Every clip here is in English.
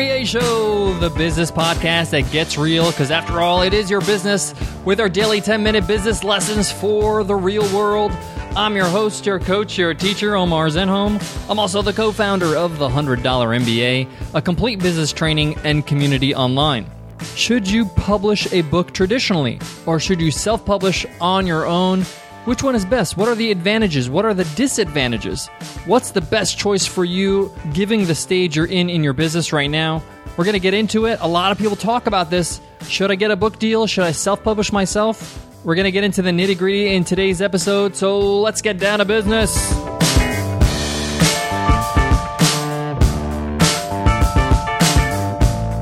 MBA Show, the business podcast that gets real because, after all, it is your business with our daily 10 minute business lessons for the real world. I'm your host, your coach, your teacher, Omar Zenhom. I'm also the co founder of the $100 MBA, a complete business training and community online. Should you publish a book traditionally, or should you self publish on your own? Which one is best? What are the advantages? What are the disadvantages? What's the best choice for you, given the stage you're in in your business right now? We're going to get into it. A lot of people talk about this. Should I get a book deal? Should I self publish myself? We're going to get into the nitty gritty in today's episode, so let's get down to business.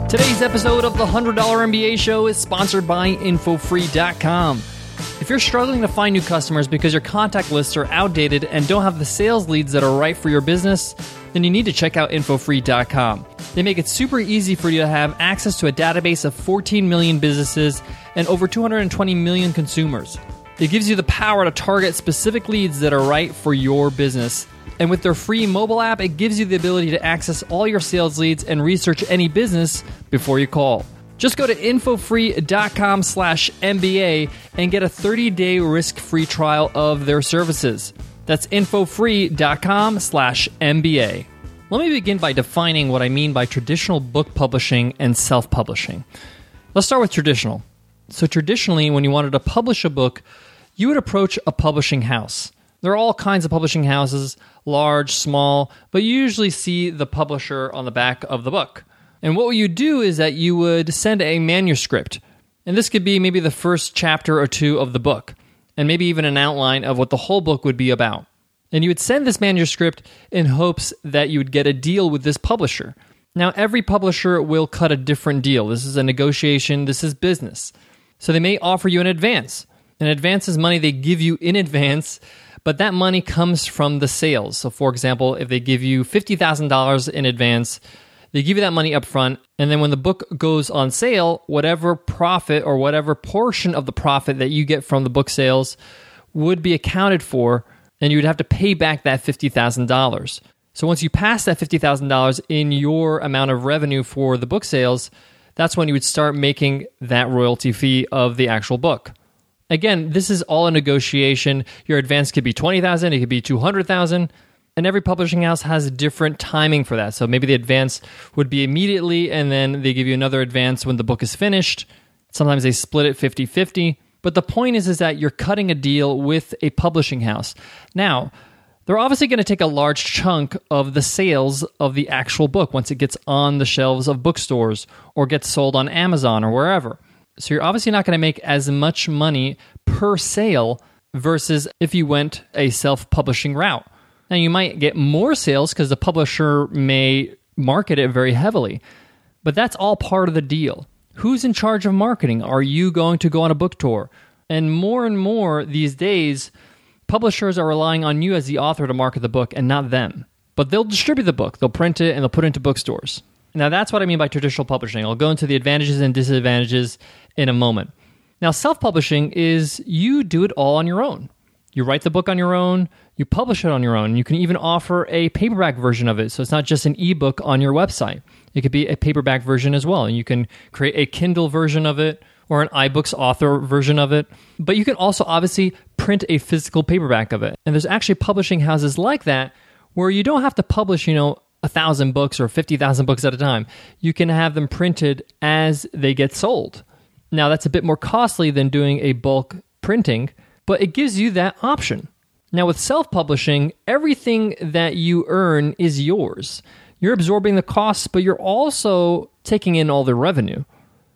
Today's episode of the $100 MBA show is sponsored by InfoFree.com. If you're struggling to find new customers because your contact lists are outdated and don't have the sales leads that are right for your business, then you need to check out InfoFree.com. They make it super easy for you to have access to a database of 14 million businesses and over 220 million consumers. It gives you the power to target specific leads that are right for your business. And with their free mobile app, it gives you the ability to access all your sales leads and research any business before you call. Just go to infofree.com slash MBA and get a 30-day risk-free trial of their services. That's infofree.com slash MBA. Let me begin by defining what I mean by traditional book publishing and self-publishing. Let's start with traditional. So traditionally, when you wanted to publish a book, you would approach a publishing house. There are all kinds of publishing houses, large, small, but you usually see the publisher on the back of the book. And what you do is that you would send a manuscript. And this could be maybe the first chapter or two of the book, and maybe even an outline of what the whole book would be about. And you would send this manuscript in hopes that you would get a deal with this publisher. Now, every publisher will cut a different deal. This is a negotiation, this is business. So they may offer you an advance. An advance is money they give you in advance, but that money comes from the sales. So, for example, if they give you $50,000 in advance, they give you that money up front, and then when the book goes on sale, whatever profit or whatever portion of the profit that you get from the book sales would be accounted for, and you would have to pay back that $50,000. So once you pass that $50,000 in your amount of revenue for the book sales, that's when you would start making that royalty fee of the actual book. Again, this is all a negotiation. Your advance could be 20,000, it could be 200,000 and every publishing house has different timing for that. So maybe the advance would be immediately, and then they give you another advance when the book is finished. Sometimes they split it 50 50. But the point is, is that you're cutting a deal with a publishing house. Now, they're obviously going to take a large chunk of the sales of the actual book once it gets on the shelves of bookstores or gets sold on Amazon or wherever. So you're obviously not going to make as much money per sale versus if you went a self publishing route. Now, you might get more sales because the publisher may market it very heavily, but that's all part of the deal. Who's in charge of marketing? Are you going to go on a book tour? And more and more these days, publishers are relying on you as the author to market the book and not them. But they'll distribute the book, they'll print it, and they'll put it into bookstores. Now, that's what I mean by traditional publishing. I'll go into the advantages and disadvantages in a moment. Now, self publishing is you do it all on your own. You write the book on your own, you publish it on your own. You can even offer a paperback version of it. So it's not just an ebook on your website. It could be a paperback version as well. And you can create a Kindle version of it or an iBooks author version of it. But you can also obviously print a physical paperback of it. And there's actually publishing houses like that where you don't have to publish, you know, a thousand books or 50,000 books at a time. You can have them printed as they get sold. Now, that's a bit more costly than doing a bulk printing, but it gives you that option. Now, with self publishing, everything that you earn is yours. You're absorbing the costs, but you're also taking in all the revenue.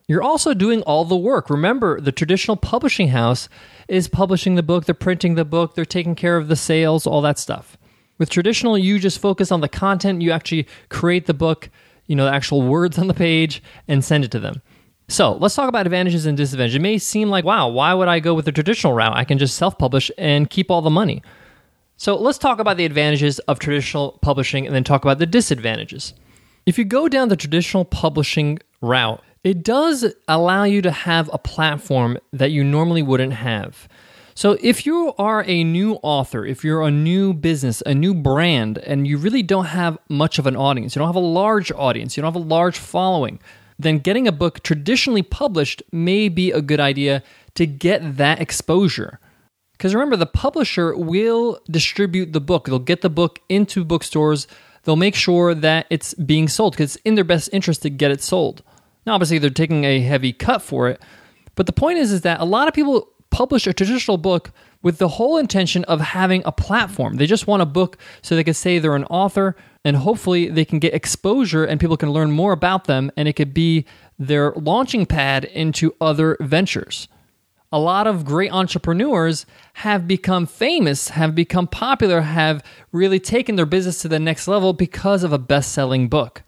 You're also doing all the work. Remember, the traditional publishing house is publishing the book, they're printing the book, they're taking care of the sales, all that stuff. With traditional, you just focus on the content, you actually create the book, you know, the actual words on the page, and send it to them. So let's talk about advantages and disadvantages. It may seem like, wow, why would I go with the traditional route? I can just self publish and keep all the money. So let's talk about the advantages of traditional publishing and then talk about the disadvantages. If you go down the traditional publishing route, it does allow you to have a platform that you normally wouldn't have. So, if you are a new author, if you're a new business, a new brand, and you really don't have much of an audience, you don't have a large audience, you don't have a large following, then getting a book traditionally published may be a good idea to get that exposure. Because remember, the publisher will distribute the book, they'll get the book into bookstores, they'll make sure that it's being sold because it's in their best interest to get it sold. Now, obviously, they're taking a heavy cut for it, but the point is, is that a lot of people publish a traditional book with the whole intention of having a platform. They just want a book so they can say they're an author and hopefully they can get exposure and people can learn more about them and it could be their launching pad into other ventures. A lot of great entrepreneurs have become famous, have become popular, have really taken their business to the next level because of a best selling book.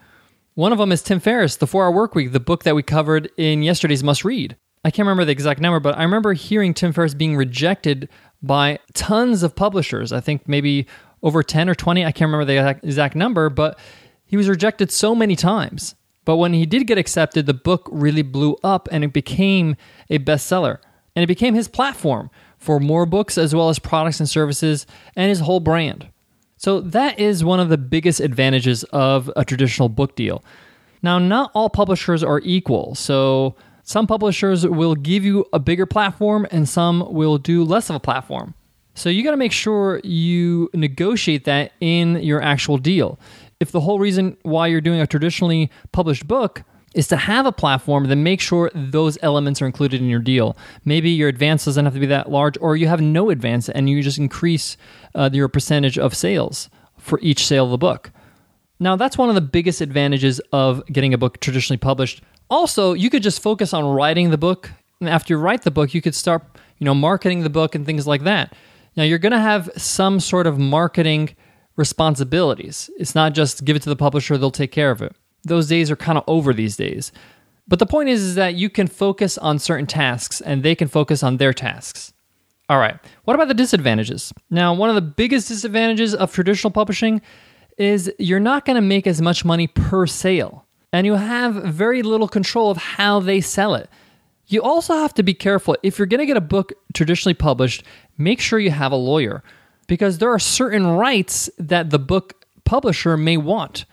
One of them is Tim Ferriss, The 4 Hour Work Week, the book that we covered in yesterday's Must Read. I can't remember the exact number, but I remember hearing Tim Ferriss being rejected by tons of publishers. I think maybe over 10 or 20. I can't remember the exact number, but he was rejected so many times. But when he did get accepted, the book really blew up and it became a bestseller. And it became his platform for more books as well as products and services and his whole brand. So that is one of the biggest advantages of a traditional book deal. Now, not all publishers are equal. So some publishers will give you a bigger platform and some will do less of a platform. So you got to make sure you negotiate that in your actual deal. If the whole reason why you're doing a traditionally published book is to have a platform, then make sure those elements are included in your deal. Maybe your advance doesn't have to be that large, or you have no advance and you just increase uh, your percentage of sales for each sale of the book. Now, that's one of the biggest advantages of getting a book traditionally published also, you could just focus on writing the book. And after you write the book, you could start, you know, marketing the book and things like that. Now, you're going to have some sort of marketing responsibilities. It's not just give it to the publisher, they'll take care of it. Those days are kind of over these days. But the point is, is that you can focus on certain tasks and they can focus on their tasks. All right, what about the disadvantages? Now, one of the biggest disadvantages of traditional publishing is you're not going to make as much money per sale and you have very little control of how they sell it. You also have to be careful. If you're going to get a book traditionally published, make sure you have a lawyer because there are certain rights that the book publisher may want,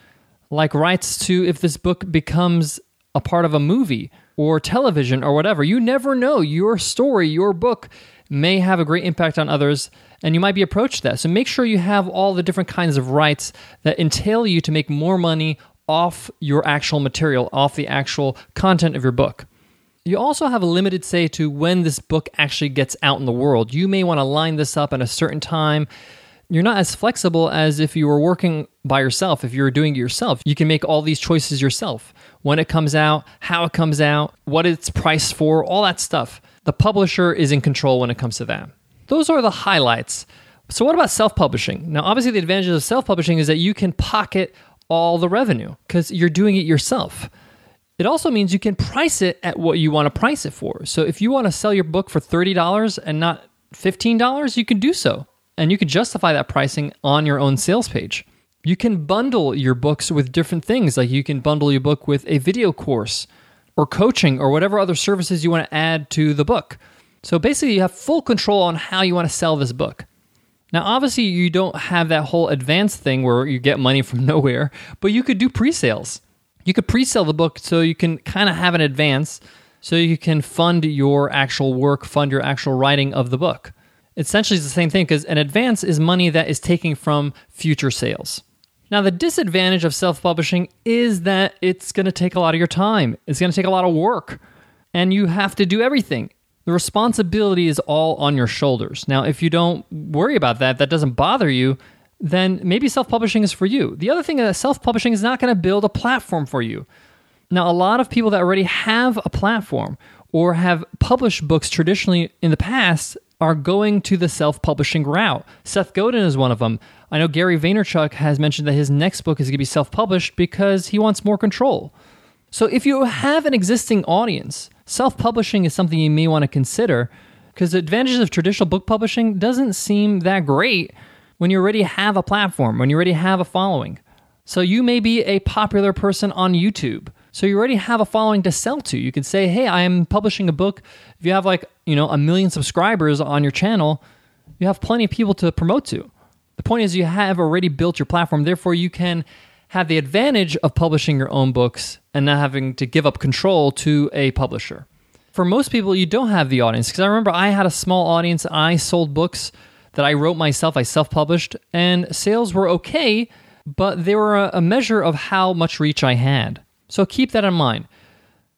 like rights to if this book becomes a part of a movie or television or whatever. You never know. Your story, your book may have a great impact on others and you might be approached that. So make sure you have all the different kinds of rights that entail you to make more money off your actual material, off the actual content of your book. You also have a limited say to when this book actually gets out in the world. You may want to line this up at a certain time. You're not as flexible as if you were working by yourself. If you were doing it yourself, you can make all these choices yourself. When it comes out, how it comes out, what it's priced for, all that stuff. The publisher is in control when it comes to that. Those are the highlights. So, what about self publishing? Now, obviously, the advantages of self publishing is that you can pocket all the revenue because you're doing it yourself. It also means you can price it at what you want to price it for. So if you want to sell your book for $30 and not $15, you can do so. And you can justify that pricing on your own sales page. You can bundle your books with different things, like you can bundle your book with a video course or coaching or whatever other services you want to add to the book. So basically, you have full control on how you want to sell this book. Now, obviously, you don't have that whole advance thing where you get money from nowhere, but you could do pre sales. You could pre sell the book so you can kind of have an advance so you can fund your actual work, fund your actual writing of the book. Essentially, it's the same thing because an advance is money that is taken from future sales. Now, the disadvantage of self publishing is that it's going to take a lot of your time, it's going to take a lot of work, and you have to do everything the responsibility is all on your shoulders. Now, if you don't worry about that, that doesn't bother you, then maybe self publishing is for you. The other thing is that self publishing is not going to build a platform for you. Now, a lot of people that already have a platform or have published books traditionally in the past are going to the self publishing route. Seth Godin is one of them. I know Gary Vaynerchuk has mentioned that his next book is going to be self published because he wants more control. So if you have an existing audience, self publishing is something you may want to consider because the advantages of traditional book publishing doesn't seem that great when you already have a platform, when you already have a following. So you may be a popular person on YouTube. So you already have a following to sell to. You can say, "Hey, I am publishing a book." If you have like, you know, a million subscribers on your channel, you have plenty of people to promote to. The point is you have already built your platform, therefore you can have the advantage of publishing your own books and not having to give up control to a publisher. For most people, you don't have the audience because I remember I had a small audience. I sold books that I wrote myself, I self published, and sales were okay, but they were a, measure of how much reach I had. So keep that in mind.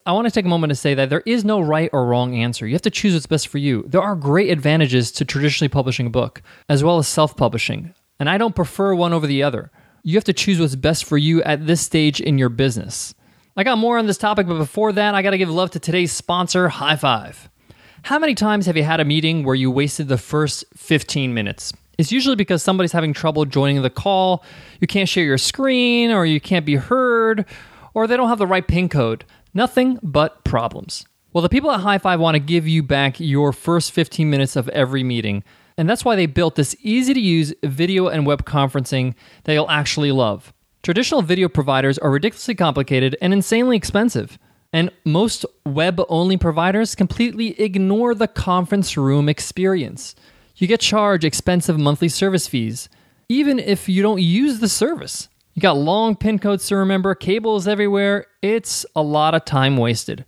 I want to take a moment to say that there is no right or wrong answer. You have to choose what's best for you. There are great advantages to traditionally publishing a book, as well as self publishing, and I don't prefer one over the other. You have to choose what's best for you at this stage in your business. I got more on this topic, but before that, I got to give love to today's sponsor, High Five. How many times have you had a meeting where you wasted the first 15 minutes? It's usually because somebody's having trouble joining the call, you can't share your screen, or you can't be heard, or they don't have the right PIN code. Nothing but problems. Well, the people at High Five want to give you back your first 15 minutes of every meeting. And that's why they built this easy to use video and web conferencing that you'll actually love. Traditional video providers are ridiculously complicated and insanely expensive. And most web only providers completely ignore the conference room experience. You get charged expensive monthly service fees, even if you don't use the service. You got long pin codes to remember, cables everywhere. It's a lot of time wasted.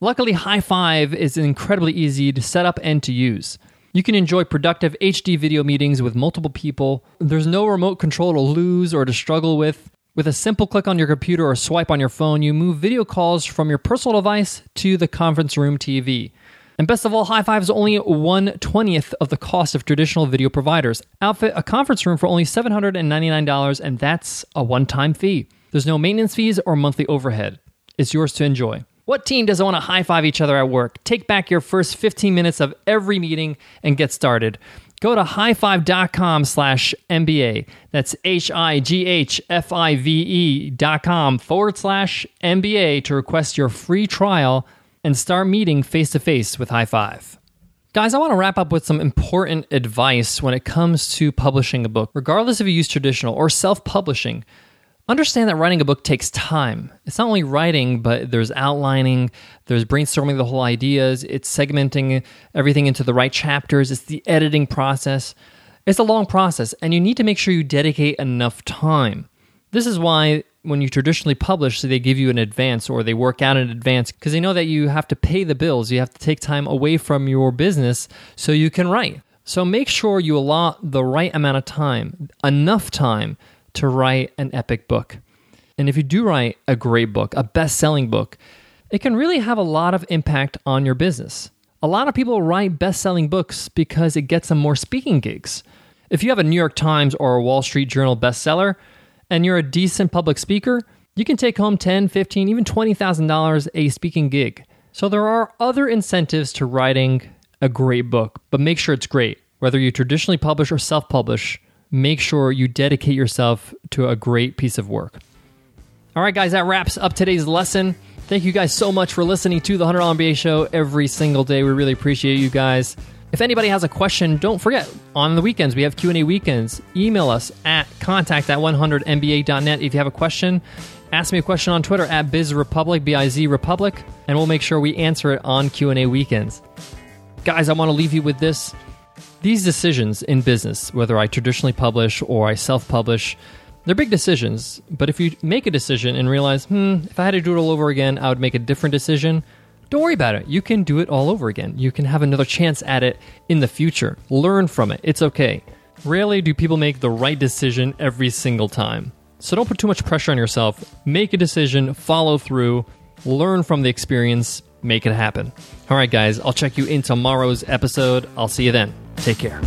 Luckily, High Five is incredibly easy to set up and to use. You can enjoy productive HD video meetings with multiple people. There's no remote control to lose or to struggle with. With a simple click on your computer or swipe on your phone, you move video calls from your personal device to the conference room TV. And best of all, High Five is only 1/20th of the cost of traditional video providers. Outfit a conference room for only $799, and that's a one time fee. There's no maintenance fees or monthly overhead. It's yours to enjoy. What team doesn't want to high five each other at work? Take back your first 15 minutes of every meeting and get started. Go to highfive.com slash MBA. That's H I G H F I V E dot com forward slash MBA to request your free trial and start meeting face to face with High Five. Guys, I want to wrap up with some important advice when it comes to publishing a book. Regardless if you use traditional or self publishing, understand that writing a book takes time. It's not only writing, but there's outlining, there's brainstorming the whole ideas, it's segmenting everything into the right chapters, it's the editing process. It's a long process, and you need to make sure you dedicate enough time. This is why when you traditionally publish, so they give you an advance or they work out in advance because they know that you have to pay the bills. You have to take time away from your business so you can write. So make sure you allot the right amount of time, enough time to write an epic book. And if you do write a great book, a best selling book, it can really have a lot of impact on your business. A lot of people write best selling books because it gets them more speaking gigs. If you have a New York Times or a Wall Street Journal bestseller and you're a decent public speaker, you can take home 10, 15, even $20,000 a speaking gig. So there are other incentives to writing a great book, but make sure it's great. Whether you traditionally publish or self publish, make sure you dedicate yourself to a great piece of work. All right, guys, that wraps up today's lesson. Thank you guys so much for listening to the $100 MBA show every single day. We really appreciate you guys. If anybody has a question, don't forget, on the weekends, we have Q&A weekends. Email us at contact at 100mba.net if you have a question. Ask me a question on Twitter at BizRepublic, B-I-Z Republic, and we'll make sure we answer it on Q&A weekends. Guys, I want to leave you with this. These decisions in business, whether I traditionally publish or I self publish, they're big decisions. But if you make a decision and realize, hmm, if I had to do it all over again, I would make a different decision, don't worry about it. You can do it all over again. You can have another chance at it in the future. Learn from it. It's okay. Rarely do people make the right decision every single time. So don't put too much pressure on yourself. Make a decision, follow through, learn from the experience, make it happen. All right, guys, I'll check you in tomorrow's episode. I'll see you then. Take care.